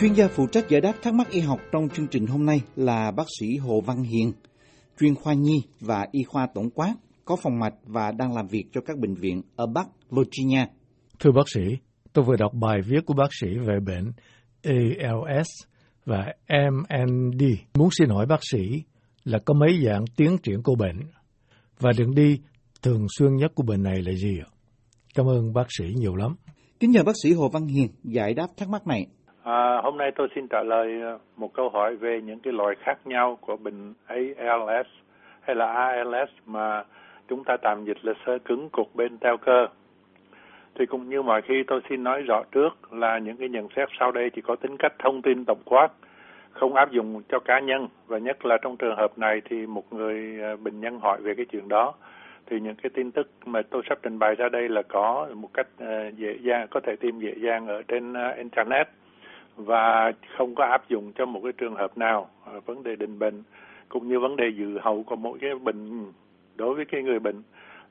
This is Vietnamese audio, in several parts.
Chuyên gia phụ trách giải đáp thắc mắc y học trong chương trình hôm nay là bác sĩ Hồ Văn Hiền, chuyên khoa nhi và y khoa tổng quát, có phòng mạch và đang làm việc cho các bệnh viện ở Bắc Virginia. Thưa bác sĩ, tôi vừa đọc bài viết của bác sĩ về bệnh ALS và MND. Muốn xin hỏi bác sĩ là có mấy dạng tiến triển của bệnh và đường đi thường xuyên nhất của bệnh này là gì ạ? Cảm ơn bác sĩ nhiều lắm. Kính nhờ bác sĩ Hồ Văn Hiền giải đáp thắc mắc này. À, hôm nay tôi xin trả lời ờ, một câu hỏi về những cái loại khác nhau của bệnh ALS hay là ALS mà chúng ta tạm dịch là sơ cứng cục bên teo cơ. Thì cũng như mọi khi tôi xin nói rõ trước là những cái nhận xét sau đây chỉ có tính cách thông tin tổng quát, không áp dụng cho cá nhân và nhất là trong trường hợp này thì một người ờ, bệnh nhân hỏi về cái chuyện đó thì những cái tin tức mà tôi sắp trình bày ra đây là có một cách ờ, dễ dàng có thể tìm dễ dàng ở trên internet và không có áp dụng cho một cái trường hợp nào à, vấn đề định bệnh cũng như vấn đề dự hậu của mỗi cái bệnh ừ, đối với cái người bệnh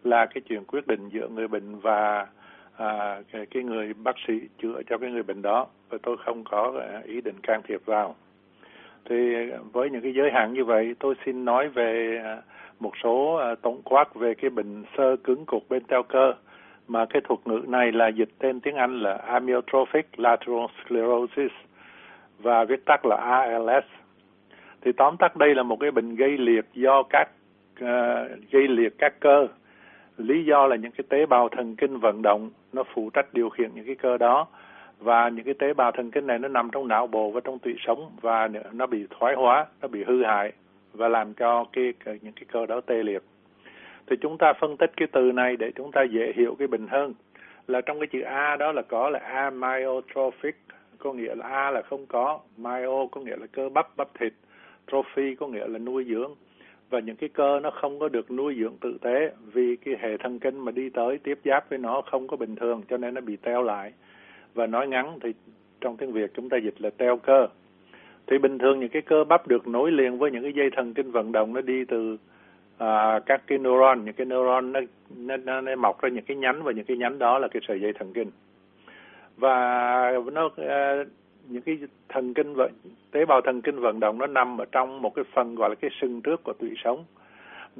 là cái chuyện quyết định giữa người bệnh và à, cái, cái người bác sĩ chữa cho cái người bệnh đó. Và tôi không có à, ý định can thiệp vào. Thì với những cái giới hạn như vậy tôi xin nói về à, một số tổng quát về cái bệnh sơ cứng cục bên teo cơ mà cái thuật ngữ này là dịch tên tiếng Anh là amyotrophic lateral sclerosis và viết tắt là ALS. Thì tóm tắt đây là một cái bệnh gây liệt do các uh, gây liệt các cơ. Lý do là những cái tế bào thần kinh vận động nó phụ trách điều khiển những cái cơ đó và những cái tế bào thần kinh này nó nằm trong não bộ và trong tủy sống và nó bị thoái hóa, nó bị hư hại và làm cho cái những cái cơ đó tê liệt. Thì chúng ta phân tích cái từ này để chúng ta dễ hiểu cái bệnh hơn. Là trong cái chữ A đó là có là amyotrophic, có nghĩa là A là không có, myo có nghĩa là cơ bắp, bắp thịt, trophy có nghĩa là nuôi dưỡng. Và những cái cơ nó không có được nuôi dưỡng tự tế vì cái hệ thần kinh mà đi tới tiếp giáp với nó không có bình thường cho nên nó bị teo lại. Và nói ngắn thì trong tiếng Việt chúng ta dịch là teo cơ thì bình thường những cái cơ bắp được nối liền với những cái dây thần kinh vận động nó đi từ à, các cái neuron những cái neuron nó, nó, nó, nó mọc ra những cái nhánh và những cái nhánh đó là cái sợi dây thần kinh. Và nó à, những cái thần kinh vận tế bào thần kinh vận động nó nằm ở trong một cái phần gọi là cái sừng trước của tủy sống.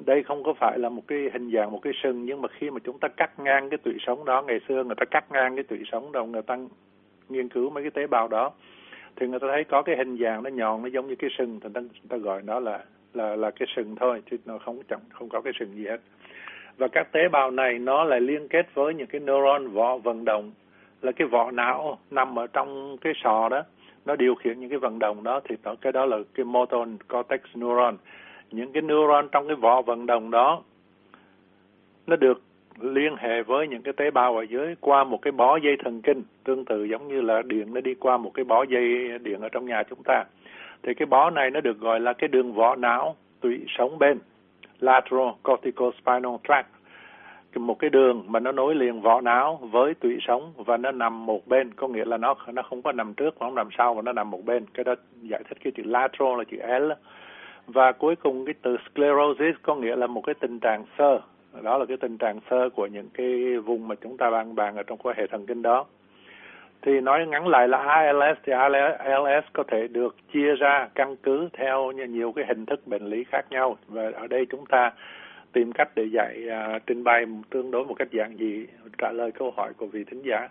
Đây không có phải là một cái hình dạng một cái sừng nhưng mà khi mà chúng ta cắt ngang cái tủy sống đó ngày xưa người ta cắt ngang cái tủy sống đầu người ta nghiên cứu mấy cái tế bào đó thì người ta thấy có cái hình dạng nó nhọn nó giống như cái sừng thì người ta, người ta gọi nó là là là cái sừng thôi chứ nó không chẳng không có cái sừng gì hết. Và các tế bào này nó lại liên kết với những cái neuron vỏ vận động. Là cái vỏ não nằm ở trong cái sọ đó nó điều khiển những cái vận động đó thì đó, cái đó là cái motor cortex neuron. Những cái neuron trong cái vỏ vận động đó nó được liên hệ với những cái tế bào ở dưới qua một cái bó dây thần kinh tương tự giống như là điện nó đi qua một cái bó dây điện ở trong nhà chúng ta thì cái bó này nó được gọi là cái đường vỏ não tủy sống bên, lateral corticospinal tract. Một cái đường mà nó nối liền vỏ não với tủy sống và nó nằm một bên, có nghĩa là nó nó không có nằm trước không nằm sau mà nó nằm một bên. Cái đó giải thích cái chữ lateral là chữ L. Và cuối cùng cái từ sclerosis có nghĩa là một cái tình trạng sơ đó là cái tình trạng sơ của những cái vùng mà chúng ta đang bàn ở trong cái hệ thần kinh đó thì nói ngắn lại là ALS thì ALS có thể được chia ra căn cứ theo nhiều cái hình thức bệnh lý khác nhau. Và ở đây chúng ta tìm cách để dạy uh, trình bày tương đối một cách giản dị trả lời câu hỏi của vị thính giả.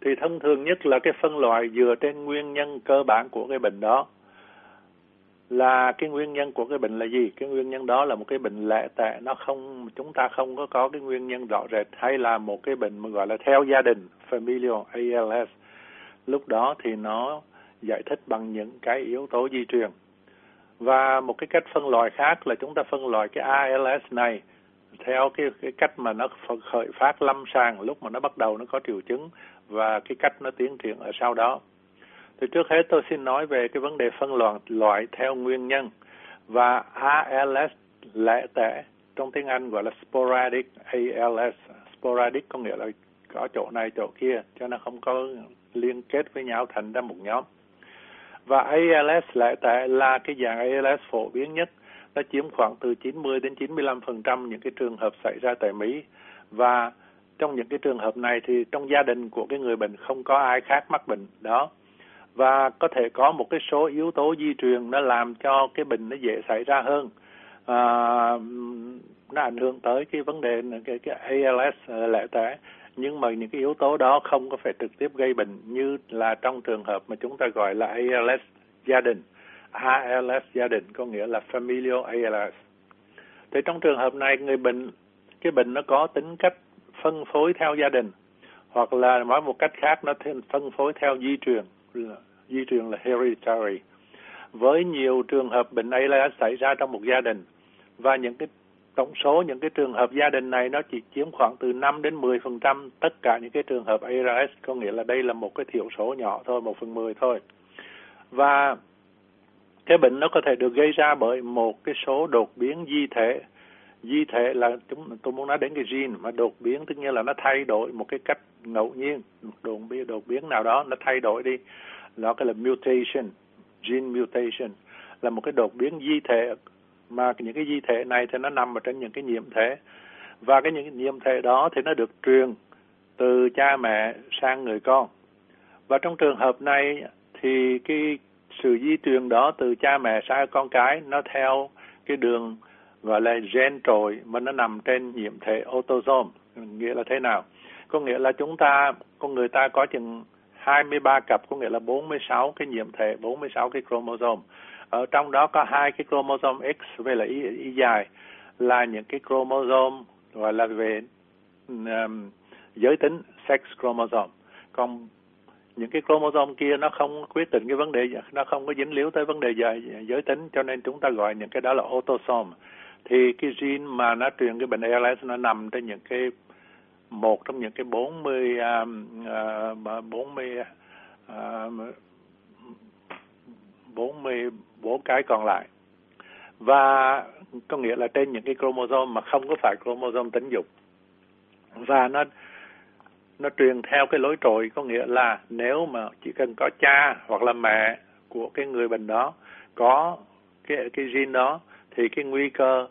Thì thông thường nhất là cái phân loại dựa trên nguyên nhân cơ bản của cái bệnh đó. Là cái nguyên nhân của cái bệnh là gì? Cái nguyên nhân đó là một cái bệnh lệ tệ nó không chúng ta không có có cái nguyên nhân rõ rệt hay là một cái bệnh mà gọi là theo gia đình familial ALS lúc đó thì nó giải thích bằng những cái yếu tố di truyền. Và một cái cách phân loại khác là chúng ta phân loại cái ALS này theo cái cái cách mà nó khởi phát lâm sàng lúc mà nó bắt đầu nó có triệu chứng và cái cách nó tiến triển ở sau đó. Thì trước hết tôi xin nói về cái vấn đề phân loại loại theo nguyên nhân. Và ALS lẻ tẻ trong tiếng Anh gọi là sporadic ALS. Sporadic có nghĩa là có chỗ này chỗ kia cho nên không có liên kết với nhau thành ra một nhóm. Và ALS lẻ tẻ là cái dạng ALS phổ biến nhất. Nó chiếm khoảng từ 90 đến 95% những cái trường hợp xảy ra tại Mỹ và trong những cái trường hợp này thì trong gia đình của cái người bệnh không có ai khác mắc bệnh đó và có thể có một cái số yếu tố di truyền nó làm cho cái bệnh nó dễ xảy ra hơn à, nó ảnh hưởng tới cái vấn đề cái, cái ALS ờ, lệ tẻ nhưng mà những cái yếu tố đó không có phải trực tiếp gây bệnh như là trong trường hợp mà chúng ta gọi là ALS gia đình. ALS gia đình có nghĩa là familial ALS thì trong trường hợp này, người bệnh, cái bệnh nó có tính cách phân phối theo gia đình, hoặc là nói một cách khác, nó phân phối theo di truyền di truyền là hereditary. Với nhiều trường hợp bệnh ALS xảy ra trong một gia đình, và những cái tổng số những cái trường hợp gia đình này nó chỉ chiếm khoảng từ 5 đến 10 phần trăm tất cả những cái trường hợp ARS có nghĩa là đây là một cái thiểu số nhỏ thôi, một phần mười thôi. Và cái bệnh nó có thể được gây ra bởi một cái số đột biến di thể. Di thể là chúng, tôi muốn nói đến cái gene mà đột biến tức nghĩa là nó thay đổi một cái cách ngẫu nhiên. Một đột biến đột biến nào đó nó thay đổi đi. Nó cái là mutation, gene mutation. Là một cái đột biến di thể mà những cái di thể này thì nó nằm ở trên những cái nhiễm thể. Và cái những nhiễm thể đó thì nó được truyền từ cha mẹ sang người con. Và trong trường hợp này thì cái sự di truyền đó từ cha mẹ sang con cái nó theo cái đường gọi là gen trội mà nó nằm trên nhiễm thể autosome. Nghĩa là thế nào? Có nghĩa là chúng ta, con người ta có chừng 23 cặp có nghĩa là 46 cái nhiễm thể 46 cái chromosome. Ở trong đó có hai cái chromosome X với là y, y dài là những cái chromosome gọi là về um, giới tính sex chromosome. Còn những cái chromosome kia nó không quyết định cái vấn đề nó không có dính líu tới vấn đề giới, giới tính cho nên chúng ta gọi những cái đó là autosome. Thì cái gene mà nó truyền cái bệnh ALS nó nằm trên những cái một trong những cái 40 uh, 40 uh, 44 cái còn lại. Và có nghĩa là trên những cái chromosome mà không có phải chromosome tính dục. Và nó nó truyền theo cái lối trội có nghĩa là nếu mà chỉ cần có cha hoặc là mẹ của cái người bệnh đó có cái cái gene đó thì cái nguy cơ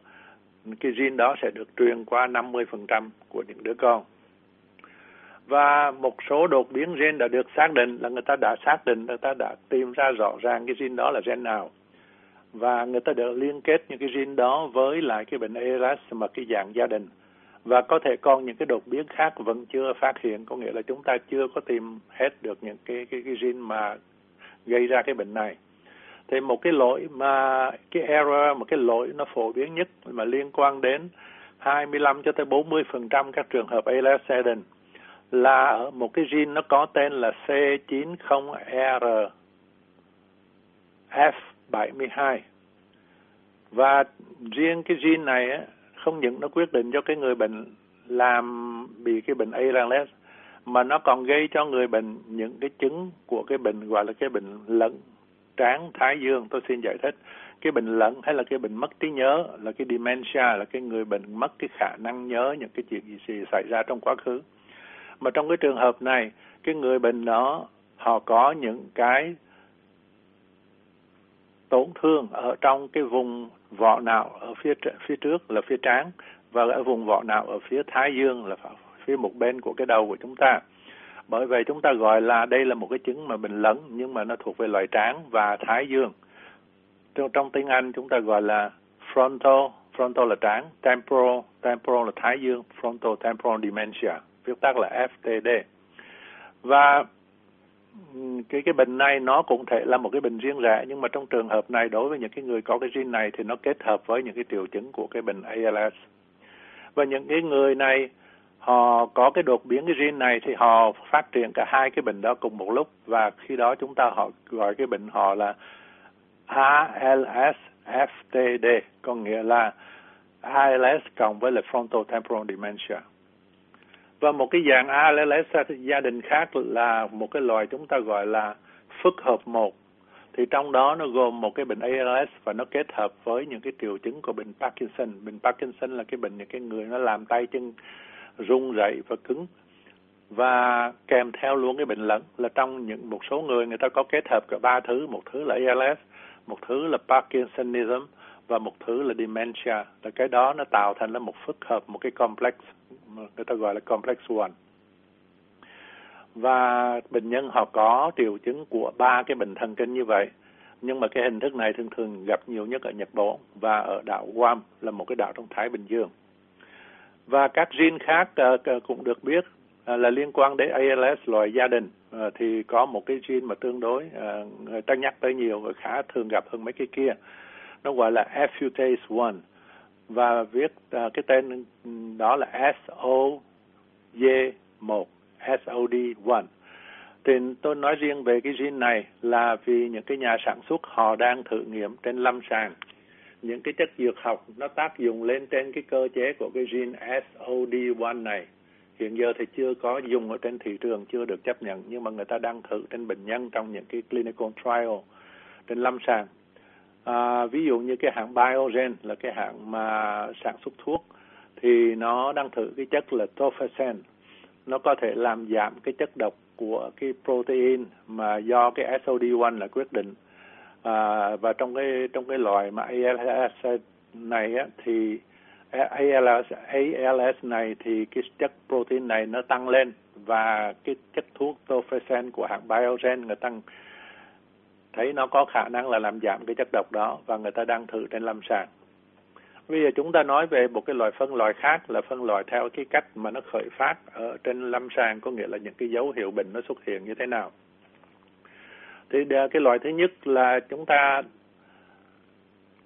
cái gene đó sẽ được truyền qua 50% của những đứa con. Và một số đột biến gen đã được xác định là người ta đã xác định, người ta đã tìm ra rõ ràng cái gene đó là gen nào. Và người ta đã liên kết những cái gene đó với lại cái bệnh ALS mà cái dạng gia đình. Và có thể còn những cái đột biến khác vẫn chưa phát hiện, có nghĩa là chúng ta chưa có tìm hết được những cái cái, cái gene mà gây ra cái bệnh này thì một cái lỗi mà cái error một cái lỗi nó phổ biến nhất mà liên quan đến 25 cho tới 40 phần trăm các trường hợp ALS Eden là ở một cái gene nó có tên là C90R F72 và riêng cái gene này á, không những nó quyết định cho cái người bệnh làm bị cái bệnh ALS mà nó còn gây cho người bệnh những cái chứng của cái bệnh gọi là cái bệnh lẫn tráng thái dương, tôi xin giải thích. Cái bệnh lẫn hay là cái bệnh mất trí nhớ, là cái dementia, là cái người bệnh mất cái khả năng nhớ những cái chuyện gì xảy ra trong quá khứ. Mà trong cái trường hợp này, cái người bệnh đó, họ có những cái tổn thương ở trong cái vùng vỏ não ở phía phía trước là phía trán và ở vùng vỏ não ở phía thái dương là phía một bên của cái đầu của chúng ta bởi vậy chúng ta gọi là đây là một cái chứng mà bệnh lẫn nhưng mà nó thuộc về loại trán và thái dương. Trong, trong tiếng Anh chúng ta gọi là frontal frontal là trán temporal temporal là thái dương frontal temporal dementia viết tắt là FTD và cái cái bệnh này nó cũng thể là một cái bệnh riêng rẽ nhưng mà trong trường hợp này đối với những cái người có cái gene này thì nó kết hợp với những cái triệu chứng của cái bệnh ALS và những cái người này họ có cái đột biến cái gen này thì họ phát triển cả hai cái bệnh đó cùng một lúc. Và khi đó chúng ta họ gọi cái bệnh họ là ALS FTD có nghĩa là ALS cộng với là frontal temporal dementia. Và một cái dạng ALS gia đình khác là một cái loại chúng ta gọi là phức hợp một. Thì trong đó nó gồm một cái bệnh ALS và nó kết hợp với những cái triệu chứng của bệnh Parkinson. Bệnh Parkinson là cái bệnh những cái người nó làm tay chân rung rẩy và cứng. Và kèm theo luôn cái bệnh lẫn là trong những, một số người người ta có kết hợp cả ba thứ, một thứ là ALS một thứ là Parkinsonism và một thứ là dementia. Là cái đó nó tạo thành là một phức hợp, một cái complex, người ta gọi là complex one. Và bệnh nhân họ có triệu chứng của ba cái bệnh thần kinh như vậy. Nhưng mà cái hình thức này thường thường gặp nhiều nhất ở Nhật Bản và ở đảo Guam, là một cái đảo trong Thái Bình Dương và các gene khác ờ, cũng được biết ờ, là liên quan đến ALS loài gia đình. Ờ, thì có một cái gene mà tương đối người ta nhắc tới nhiều và khá thường gặp hơn mấy cái kia. Nó gọi là FUTase 1 và viết cái tên đó là SOD1 SOD1 thì tôi nói riêng về cái gene này là vì những cái nhà sản xuất họ đang thử nghiệm trên lâm sàng những cái chất dược học nó tác dụng lên trên cái cơ chế của cái gene SOD1 này. Hiện giờ thì chưa có dùng ở trên thị trường chưa được chấp nhận nhưng mà người ta đang thử trên bệnh nhân trong những cái clinical trial trên lâm sàng. À, ví dụ như cái hãng Biogen là cái hãng mà sản xuất thuốc thì nó đang thử cái chất là tofersen. Nó có thể làm giảm cái chất độc của cái protein mà do cái SOD1 là quyết định à, và trong cái trong cái loại mà ALS này á, thì ALS ALS này thì cái chất protein này nó tăng lên và cái chất thuốc tofersen của hãng Biogen người ta thấy nó có khả năng là làm giảm cái chất độc đó và người ta đang thử trên lâm sàng. Bây giờ chúng ta nói về một cái loại phân loại khác là phân loại theo cái cách mà nó khởi phát ở trên lâm sàng có nghĩa là những cái dấu hiệu bệnh nó xuất hiện như thế nào. Thì cái loại thứ nhất là chúng ta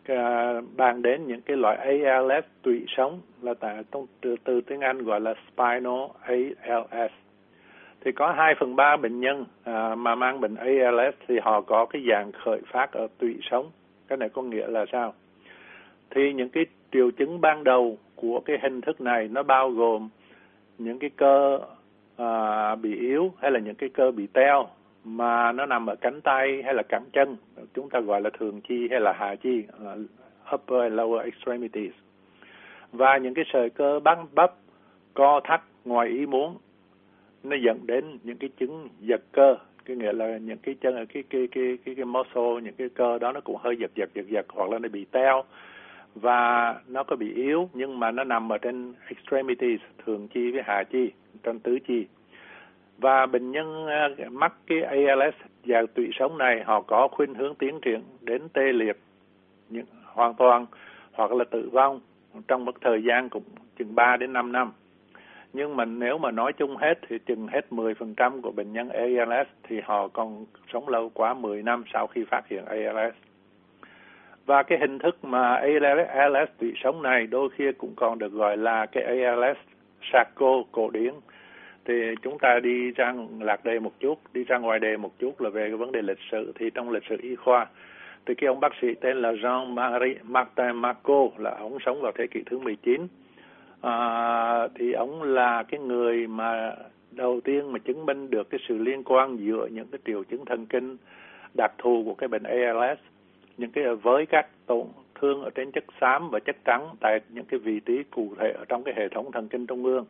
à, bàn đến những cái loại ALS tụy sống là tại từ, từ tiếng Anh gọi là spinal ALS. Thì có 2 phần 3 bệnh nhân à, mà mang bệnh ALS thì họ có cái dạng khởi phát ở tụy sống. Cái này có nghĩa là sao? Thì những cái triệu chứng ban đầu của cái hình thức này nó bao gồm những cái cơ à, bị yếu hay là những cái cơ bị teo mà nó nằm ở cánh tay hay là cẳng chân, chúng ta gọi là thường chi hay là hạ chi là upper and lower extremities. Và những cái sợi cơ băng bắp, co thắt ngoài ý muốn, nó dẫn đến những cái chứng giật cơ, cái nghĩa là những cái chân, cái cái cái cái cái muscle, những cái cơ đó nó cũng hơi giật giật giật giật hoặc là nó bị teo. Và nó có bị yếu nhưng mà nó nằm ở trên extremities, thường chi với hạ chi trên tứ chi và bệnh nhân à, mắc cái ALS dạng tụy sống này họ có khuynh hướng tiến triển đến tê liệt những, hoàn toàn hoặc là tử vong trong một thời gian cũng chừng 3 đến 5 năm. Nhưng mà nếu mà nói chung hết thì chừng hết 10% của bệnh nhân ALS thì họ còn sống lâu quá 10 năm sau khi phát hiện ALS. Và cái hình thức mà ALS, ALS tụy sống này đôi khi cũng còn được gọi là cái ALS Sarco cổ điển thì chúng ta đi ra lạc đề một chút, đi ra ngoài đề một chút là về cái vấn đề lịch sử. Thì trong lịch sử y khoa, thì cái ông bác sĩ tên là Jean-Marie Martin Marco là ông sống vào thế kỷ thứ 19. À, thì ông là cái người mà đầu tiên mà chứng minh được cái sự liên quan giữa những cái triệu chứng thần kinh đặc thù của cái bệnh ALS những cái với các tổn thương ở trên chất xám và chất trắng tại những cái vị trí cụ thể ở trong cái hệ thống thần kinh trung ương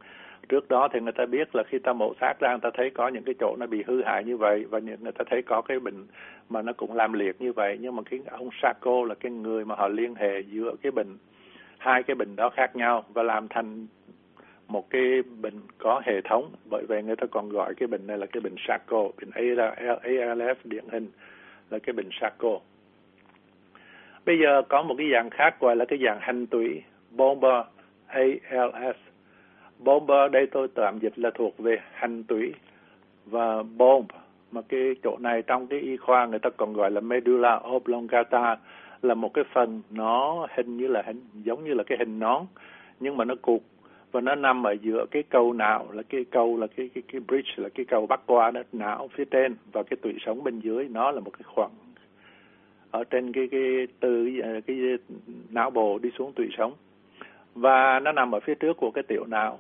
trước đó thì người ta biết là khi ta mổ xác ra, người ta thấy có những cái chỗ nó bị hư hại như vậy và người ta thấy có cái bệnh mà nó cũng làm liệt như vậy. Nhưng mà cái ông Sarko là cái người mà họ liên hệ giữa cái bệnh, hai cái bệnh đó khác nhau và làm thành một cái bệnh có hệ thống. Bởi vậy người ta còn gọi cái bệnh này là cái bệnh Sarko, bệnh ALS điển hình là cái bệnh Sarko. Bây giờ có một cái dạng khác gọi là cái dạng hành tủy, bomber ALS Bomber đây tôi tạm dịch là thuộc về hành tủy và bomb. Mà cái chỗ này trong cái y khoa người ta còn gọi là medulla oblongata là một cái phần nó hình như là hình giống như là cái hình nón nhưng mà nó cụt và nó nằm ở giữa cái cầu não là cái cầu là cái cái cái bridge là cái cầu bắc qua đó não phía trên và cái tủy sống bên dưới nó là một cái khoảng ở trên cái cái từ cái, cái não bộ đi xuống tủy sống và nó nằm ở phía trước của cái tiểu não.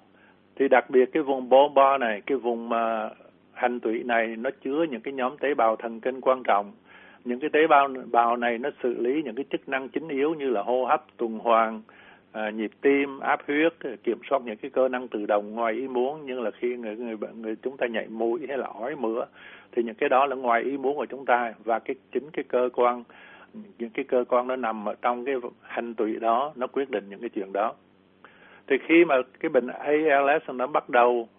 Thì đặc biệt cái vùng bô bo này cái vùng mà hành tụy này nó chứa những cái nhóm tế bào thần kinh quan trọng. Những cái tế bào bào này nó xử lý những cái chức năng chính yếu như là hô hấp tuần hoàn à, nhịp tim áp huyết kiểm soát những cái cơ năng tự động ngoài ý muốn như là khi người người bệnh người chúng ta nhảy mũi hay là ói mửa. Thì những cái đó là ngoài ý muốn của chúng ta và cái chính cái cơ quan những cái cơ quan nó nằm ở trong cái hành tụy đó, nó quyết định những cái chuyện đó. Thì khi mà cái bệnh ALS nó bắt đầu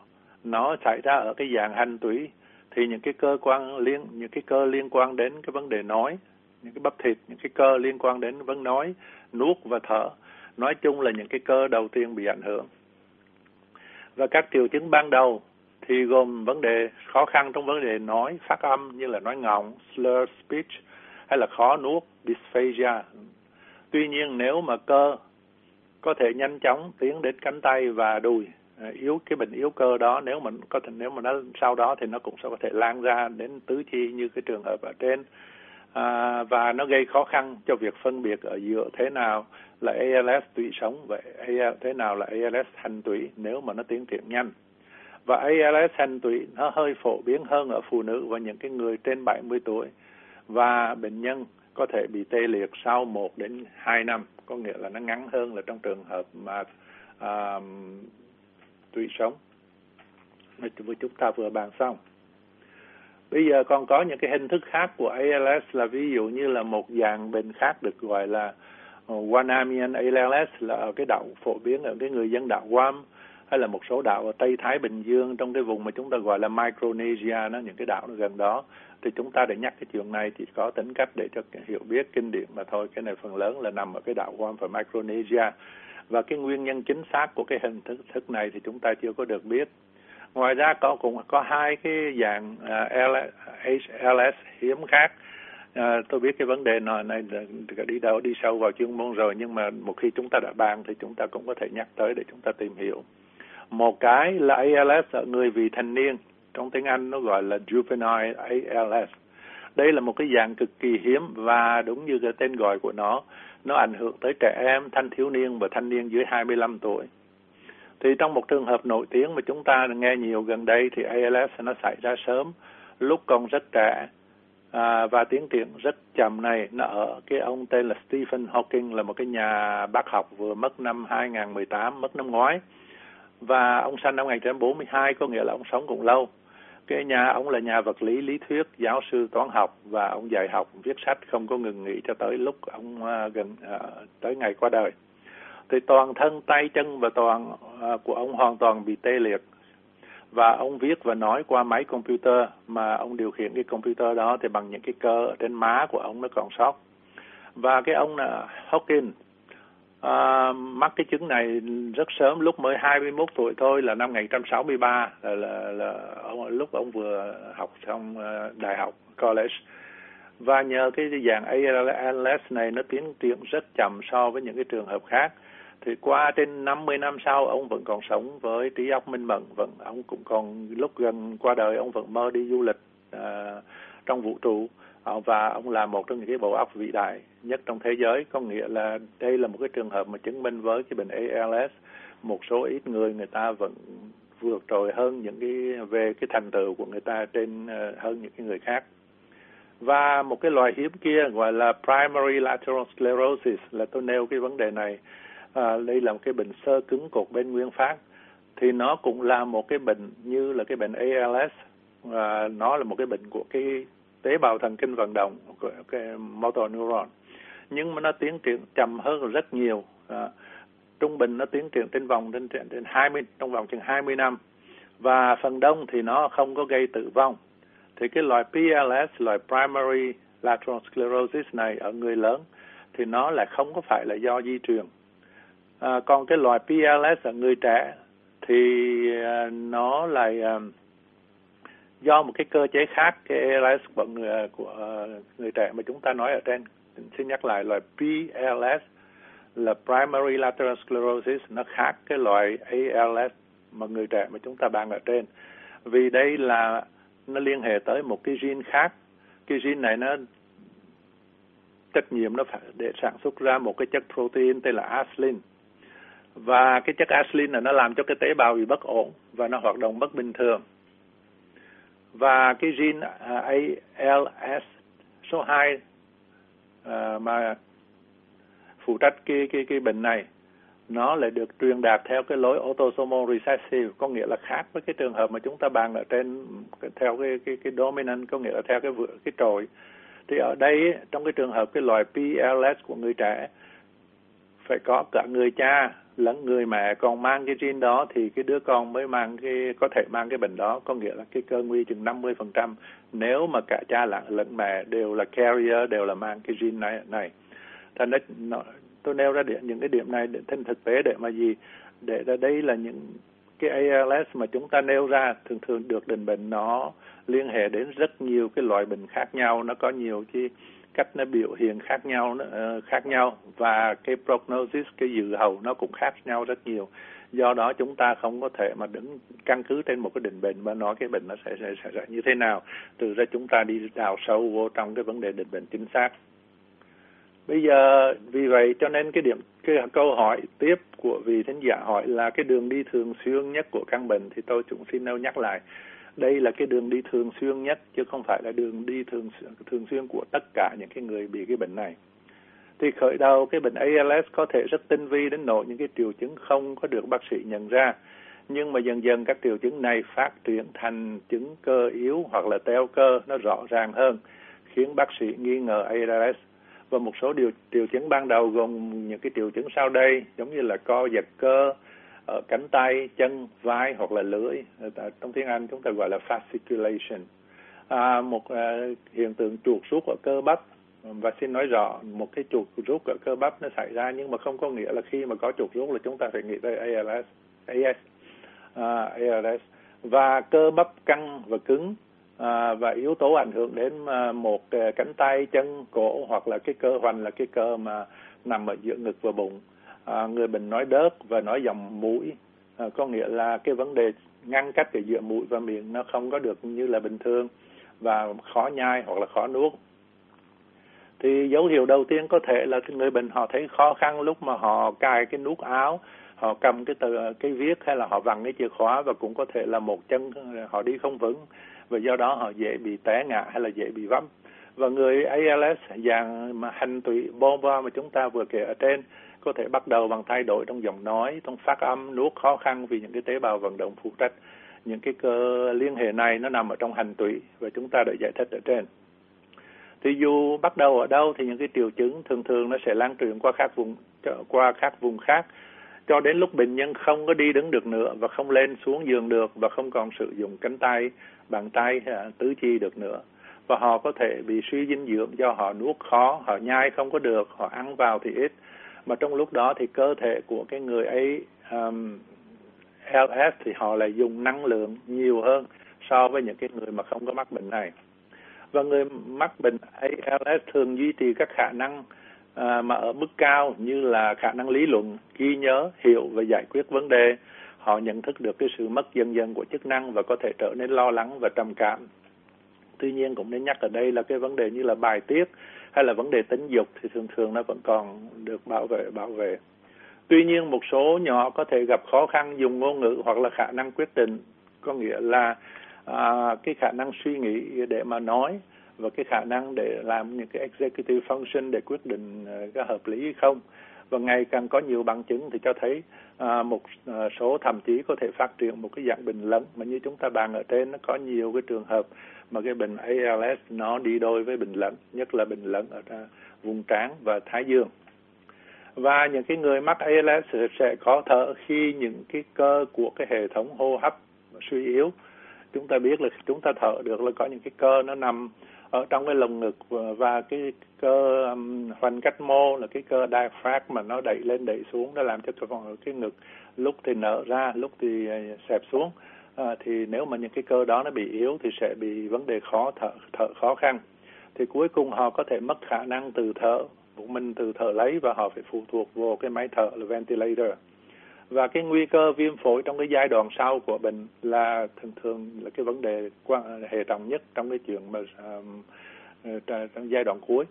nó xảy ra ở cái dạng hành tủy thì những cái cơ quan liên, những cái cơ liên quan đến cái vấn đề nói, những cái bắp thịt, những cái cơ liên quan đến vấn nói, nuốt và thở, nói chung là những cái cơ đầu tiên bị ảnh hưởng. Và các triệu chứng ban đầu thì gồm vấn đề khó khăn trong vấn đề nói phát âm như là nói ngọng, slur speech hay là khó nuốt dysphagia. Tuy nhiên nếu mà cơ có thể nhanh chóng tiến đến cánh tay và đùi à, yếu cái bệnh yếu cơ đó nếu mà có thể nếu mà nó sau đó thì nó cũng sẽ có thể lan ra đến tứ chi như cái trường hợp ở trên. À, và nó gây khó khăn cho việc phân biệt ở giữa thế nào là ALS tủy sống và thế nào là ALS hành tủy nếu mà nó tiến triển nhanh. Và ALS hành tụy nó hơi phổ biến hơn ở phụ nữ và những cái người trên 70 tuổi và bệnh nhân có thể bị tê liệt sau 1 đến 2 năm. Có nghĩa là nó ngắn hơn là trong trường hợp mà à, tủy sống. Mà chúng ta vừa bàn xong. Bây giờ còn có những cái hình thức khác của ALS là ví dụ như là một dạng bệnh khác được gọi là ờ, Wanamian ALS là ở cái đảo phổ biến ở cái người dân đảo Guam hay là một số đảo ở Tây Thái Bình Dương trong cái vùng mà chúng ta gọi là Micronesia nó những cái đảo gần đó thì chúng ta để nhắc cái chuyện này thì có tính cách để cho hiểu biết kinh điển mà thôi. Cái này phần lớn là nằm ở cái đảo Guam và Micronesia. Và cái nguyên nhân chính xác của cái hình thức, thức này thì chúng ta chưa có được biết. Ngoài ra có cũng có hai cái dạng à, uh, LS, HLS hiếm khác. À, tôi biết cái vấn đề này, này đi đâu đi sâu vào chuyên môn rồi nhưng mà một khi chúng ta đã bàn thì chúng ta cũng có thể nhắc tới để chúng ta tìm hiểu. Một cái là ALS ở người vị thành niên, trong tiếng Anh nó gọi là juvenile ALS. Đây là một cái dạng cực kỳ hiếm và đúng như cái tên gọi của nó, nó ảnh hưởng tới trẻ em, thanh thiếu niên và thanh niên dưới 25 tuổi. Thì trong một trường hợp nổi tiếng mà chúng ta nghe nhiều gần đây thì ALS nó xảy ra sớm, lúc còn rất trẻ à, và tiến triển rất chậm này nó ở cái ông tên là Stephen Hawking là một cái nhà bác học vừa mất năm 2018 mất năm ngoái và ông sinh năm 1942 có nghĩa là ông sống cũng lâu cái nhà ông là nhà vật lý lý thuyết giáo sư toán học và ông dạy học viết sách không có ngừng nghỉ cho tới lúc ông uh, gần uh, tới ngày qua đời. Thì toàn thân tay chân và toàn uh, của ông hoàn toàn bị tê liệt. Và ông viết và nói qua máy computer mà ông điều khiển cái computer đó thì bằng những cái cơ ở trên má của ông nó còn sót. Và cái ông là Hawking à, mắc cái chứng này rất sớm lúc mới 21 tuổi thôi là năm 1963 là là, là ông, lúc ông vừa học xong uh, đại học college. Và nhờ cái dạng ALS này nó tiến triển rất chậm so với những cái trường hợp khác. Thì qua trên 50 năm sau ông vẫn còn sống với trí óc minh mẫn vẫn ông cũng còn lúc gần qua đời ông vẫn mơ đi du lịch uh, trong vũ trụ. uh, Ờ, và ông là một trong những cái bộ óc vĩ đại nhất trong thế giới. Có nghĩa là đây là một cái trường hợp mà chứng minh với cái bệnh ALS một số ít người người ta vẫn vượt trội hơn những cái về cái thành tựu của người ta trên ờ, hơn những cái người khác. Và một cái loài hiếm kia gọi là primary lateral sclerosis là tôi nêu cái vấn đề này. À, đây là một cái bệnh sơ cứng cột bên nguyên phát. Thì nó cũng là một cái bệnh như là cái bệnh ALS và nó là một cái bệnh của cái tế bào thần kinh vận động của cái motor neuron. Nhưng mà nó tiến triển chậm hơn rất nhiều. À, trung bình nó tiến triển trên vòng trên trên, trên 20 trong vòng chừng 20 năm. Và phần đông thì nó không có gây tử vong. Thì cái loại PLS loại primary lateral sclerosis này ở người lớn thì nó là không có phải là do di truyền. À, còn cái loại PLS ở người trẻ thì uh, nó lại uh, do một cái cơ chế khác, cái ALS của người của ờ, người trẻ mà chúng ta nói ở trên. Xin nhắc lại loại PLS là primary lateral sclerosis, nó khác cái loại ALS mà người trẻ mà chúng ta bàn ở trên. Vì đây là nó liên hệ tới một cái gene khác. Cái gene này nó, trách nhiệm nó phải để sản xuất ra một cái chất protein tên là aslin và cái chất aslin này nó làm cho cái tế bào bị bất ổn và nó hoạt động bất bình thường và cái gene à, ALS số 2 à, mà phụ trách cái cái cái bệnh này nó lại được truyền đạt theo cái lối autosomal recessive có nghĩa là khác với cái trường hợp mà chúng ta bàn ở trên theo cái cái cái dominant có nghĩa là theo cái cái trội. Thì ở đây trong cái trường hợp cái loại PLS của người trẻ phải có cả người cha lẫn người mẹ còn mang cái gene đó thì cái đứa con mới mang cái có thể mang cái bệnh đó có nghĩa là cái cơ nguy chừng 50% nếu mà cả cha lẫn lẫn mẹ đều là carrier đều là mang cái gene này này. Thành nó, tôi nêu ra điểm, những cái điểm này để thêm thực tế để mà gì? Để ra đây là những cái ALS mà chúng ta nêu ra thường thường được định bệnh nó liên hệ đến rất nhiều cái loại bệnh khác nhau nó có nhiều cái cách nó biểu hiện khác nhau ờ, khác nhau. Và cái prognosis cái dự hầu nó cũng khác nhau rất nhiều. Do đó chúng ta không có thể mà đứng căn cứ trên một cái định bệnh mà nói cái bệnh nó sẽ sẽ sẽ, sẽ như thế nào. Từ ra chúng ta đi đào sâu vô trong cái vấn đề định bệnh chính xác. Bây giờ vì vậy cho nên cái điểm cái câu hỏi tiếp của vị thính giả hỏi là cái đường đi thường xuyên nhất của căn bệnh thì tôi cũng xin nêu nhắc lại đây là cái đường đi thường xuyên nhất, chứ không phải là đường đi thường thường xuyên của tất cả những cái người bị cái bệnh này. Thì khởi đầu cái bệnh ALS có thể rất tinh vi đến nỗi những cái triệu chứng không có được bác sĩ nhận ra. Nhưng mà dần dần các triệu chứng này phát triển thành chứng cơ yếu hoặc là teo cơ, nó rõ ràng hơn, khiến bác sĩ nghi ngờ ALS và một số điều, triệu chứng ban đầu gồm những cái triệu chứng sau đây, giống như là co giật cơ ở cánh tay, chân, vai hoặc là lưỡi. Trong tiếng Anh chúng ta gọi là fasciculation. À, một à, hiện tượng chuột rút ở cơ bắp và xin nói rõ một cái chuột rút ở cơ bắp nó xảy ra nhưng mà không có nghĩa là khi mà có chuột rút là chúng ta phải nghĩ tới ALS, AS, à, ALS và cơ bắp căng và cứng à, và yếu tố ảnh hưởng đến à, một à, cánh tay chân cổ hoặc là cái cơ hoành là cái cơ mà nằm ở giữa ngực và bụng à, người bệnh nói đớt và nói dòng mũi. À, có nghĩa là cái vấn đề ngăn cách ở giữa mũi và miệng nó không có được như là bình thường và khó nhai hoặc là khó nuốt. Thì dấu hiệu đầu tiên có thể là người bệnh họ thấy khó khăn lúc mà họ cài cái nút áo họ cầm cái tờ cái viết hay là họ vặn cái chìa khóa và cũng có thể là một chân họ đi không vững và do đó họ dễ bị té ngã hay là dễ bị vấp. Và người ALS dạng mà hành tụy bomba mà chúng ta vừa kể ở trên có thể bắt đầu bằng thay đổi trong giọng nói, trong phát âm, nuốt khó khăn vì những cái tế bào vận động phụ trách. Những cái cơ liên hệ này nó nằm ở trong hành tụy và chúng ta đã giải thích ở trên. Thì dù bắt đầu ở đâu thì những cái triệu chứng thường thường nó sẽ lan truyền qua các vùng qua các vùng khác cho đến lúc bệnh nhân không có đi đứng được nữa và không lên xuống giường được và không còn sử dụng cánh tay, bàn tay, tứ chi được nữa và họ có thể bị suy dinh dưỡng do họ nuốt khó, họ nhai không có được, họ ăn vào thì ít mà trong lúc đó thì cơ thể của cái người ấy um, LS thì họ lại dùng năng lượng nhiều hơn so với những cái người mà không có mắc bệnh này và người mắc bệnh ALS thường duy trì các khả năng à, mà ở mức cao như là khả năng lý luận, ghi nhớ, hiểu và giải quyết vấn đề. Họ nhận thức được cái sự mất dần dần của chức năng và có thể trở nên lo lắng và trầm cảm. Tuy nhiên cũng nên nhắc ở đây là cái vấn đề như là bài tiết hay là vấn đề tính dục thì thường thường nó vẫn còn được bảo vệ bảo vệ. Tuy nhiên một số nhỏ có thể gặp khó khăn dùng ngôn ngữ hoặc là khả năng quyết định, có nghĩa là à, cái khả năng suy nghĩ để mà nói và cái khả năng để làm những cái executive function để quyết định à, có hợp lý hay không và ngày càng có nhiều bằng chứng thì cho thấy à, một à, số thậm chí có thể phát triển một cái dạng bệnh lẫn mà như chúng ta bàn ở trên nó có nhiều cái trường hợp mà cái bệnh ALS nó đi đôi với bệnh lẫn nhất là bệnh lẫn ở vùng trán và thái dương. Và những cái người mắc ALS sẽ khó thở khi những cái cơ của cái hệ thống hô hấp suy yếu. Chúng ta biết là chúng ta thở được là có những cái cơ nó nằm ở trong cái lồng ngực và cái cơ um, hoành cách mô là cái cơ diaphragm mà nó đẩy lên đẩy xuống nó làm cho cái phần cái ngực lúc thì nở ra lúc thì à, xẹp xuống à, thì nếu mà những cái cơ đó nó bị yếu thì sẽ bị vấn đề khó thở thở khó khăn. Thì cuối cùng họ có thể mất khả năng từ thở của mình từ thở lấy và họ phải phụ thuộc vào cái máy thở là ventilator. Và cái nguy cơ viêm phổi trong cái giai đoạn sau của bệnh là thường thường là cái vấn đề quan hệ trọng nhất trong cái chuyện mà um, trong giai đoạn cuối.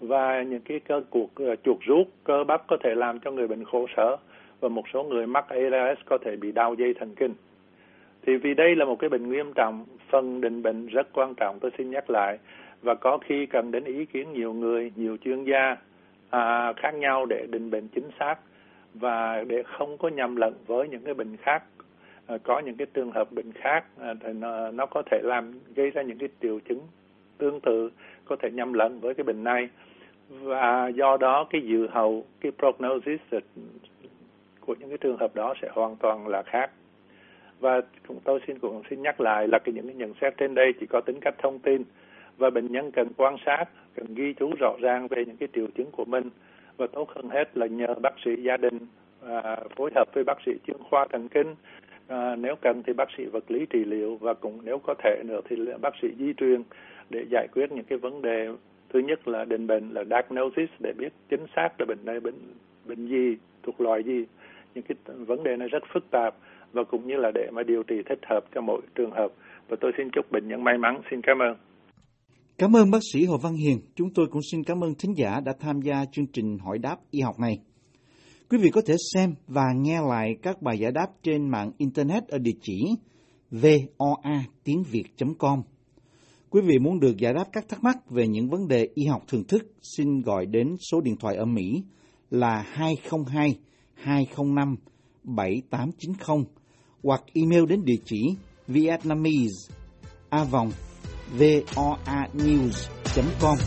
Và những cái cơ cuộc ờ, chuột rút cơ bắp có thể làm cho người bệnh khổ sở và một số người mắc ALS có thể bị đau dây thần kinh thì vì đây là một cái bệnh nghiêm trọng phần định bệnh rất quan trọng tôi xin nhắc lại. Và có khi cần đến ý kiến nhiều người nhiều chuyên gia à, khác nhau để định bệnh chính xác và để không có nhầm lẫn với những cái bệnh khác. À, có những cái trường hợp bệnh khác à, thì nó, nó có thể làm gây ra những cái triệu chứng tương tự có thể nhầm lẫn với cái bệnh này. Và do đó cái dự hậu cái prognosis của những cái trường hợp đó sẽ hoàn toàn là khác và chúng tôi xin cũng xin nhắc lại là cái những cái nhận xét trên đây chỉ có tính cách thông tin. Và bệnh nhân cần quan sát cần ghi chú rõ ràng về những cái triệu chứng của mình. Và tốt hơn hết là nhờ bác sĩ gia đình à, phối hợp với bác sĩ chuyên khoa thần kinh. À, nếu cần thì bác sĩ vật lý trị liệu và cũng nếu có thể nữa thì bác sĩ di truyền để giải quyết những cái vấn đề. Thứ nhất là định bệnh là diagnosis để biết chính xác là bệnh này bệnh bệnh gì thuộc loại gì. Những cái vấn đề này rất phức tạp và cũng như là để mà điều trị thích hợp cho mỗi trường hợp và tôi xin chúc bệnh nhân may mắn xin cảm ơn Cảm ơn bác sĩ Hồ Văn Hiền. Chúng tôi cũng xin cảm ơn thính giả đã tham gia chương trình hỏi đáp y học này. Quý vị có thể xem và nghe lại các bài giải đáp trên mạng Internet ở địa chỉ voa tiếng việt.com. Quý vị muốn được giải đáp các thắc mắc về những vấn đề y học thường thức, xin gọi đến số điện thoại ở Mỹ là 202 205 7890 hoặc email đến địa chỉ vietnamese a vòng voanews.com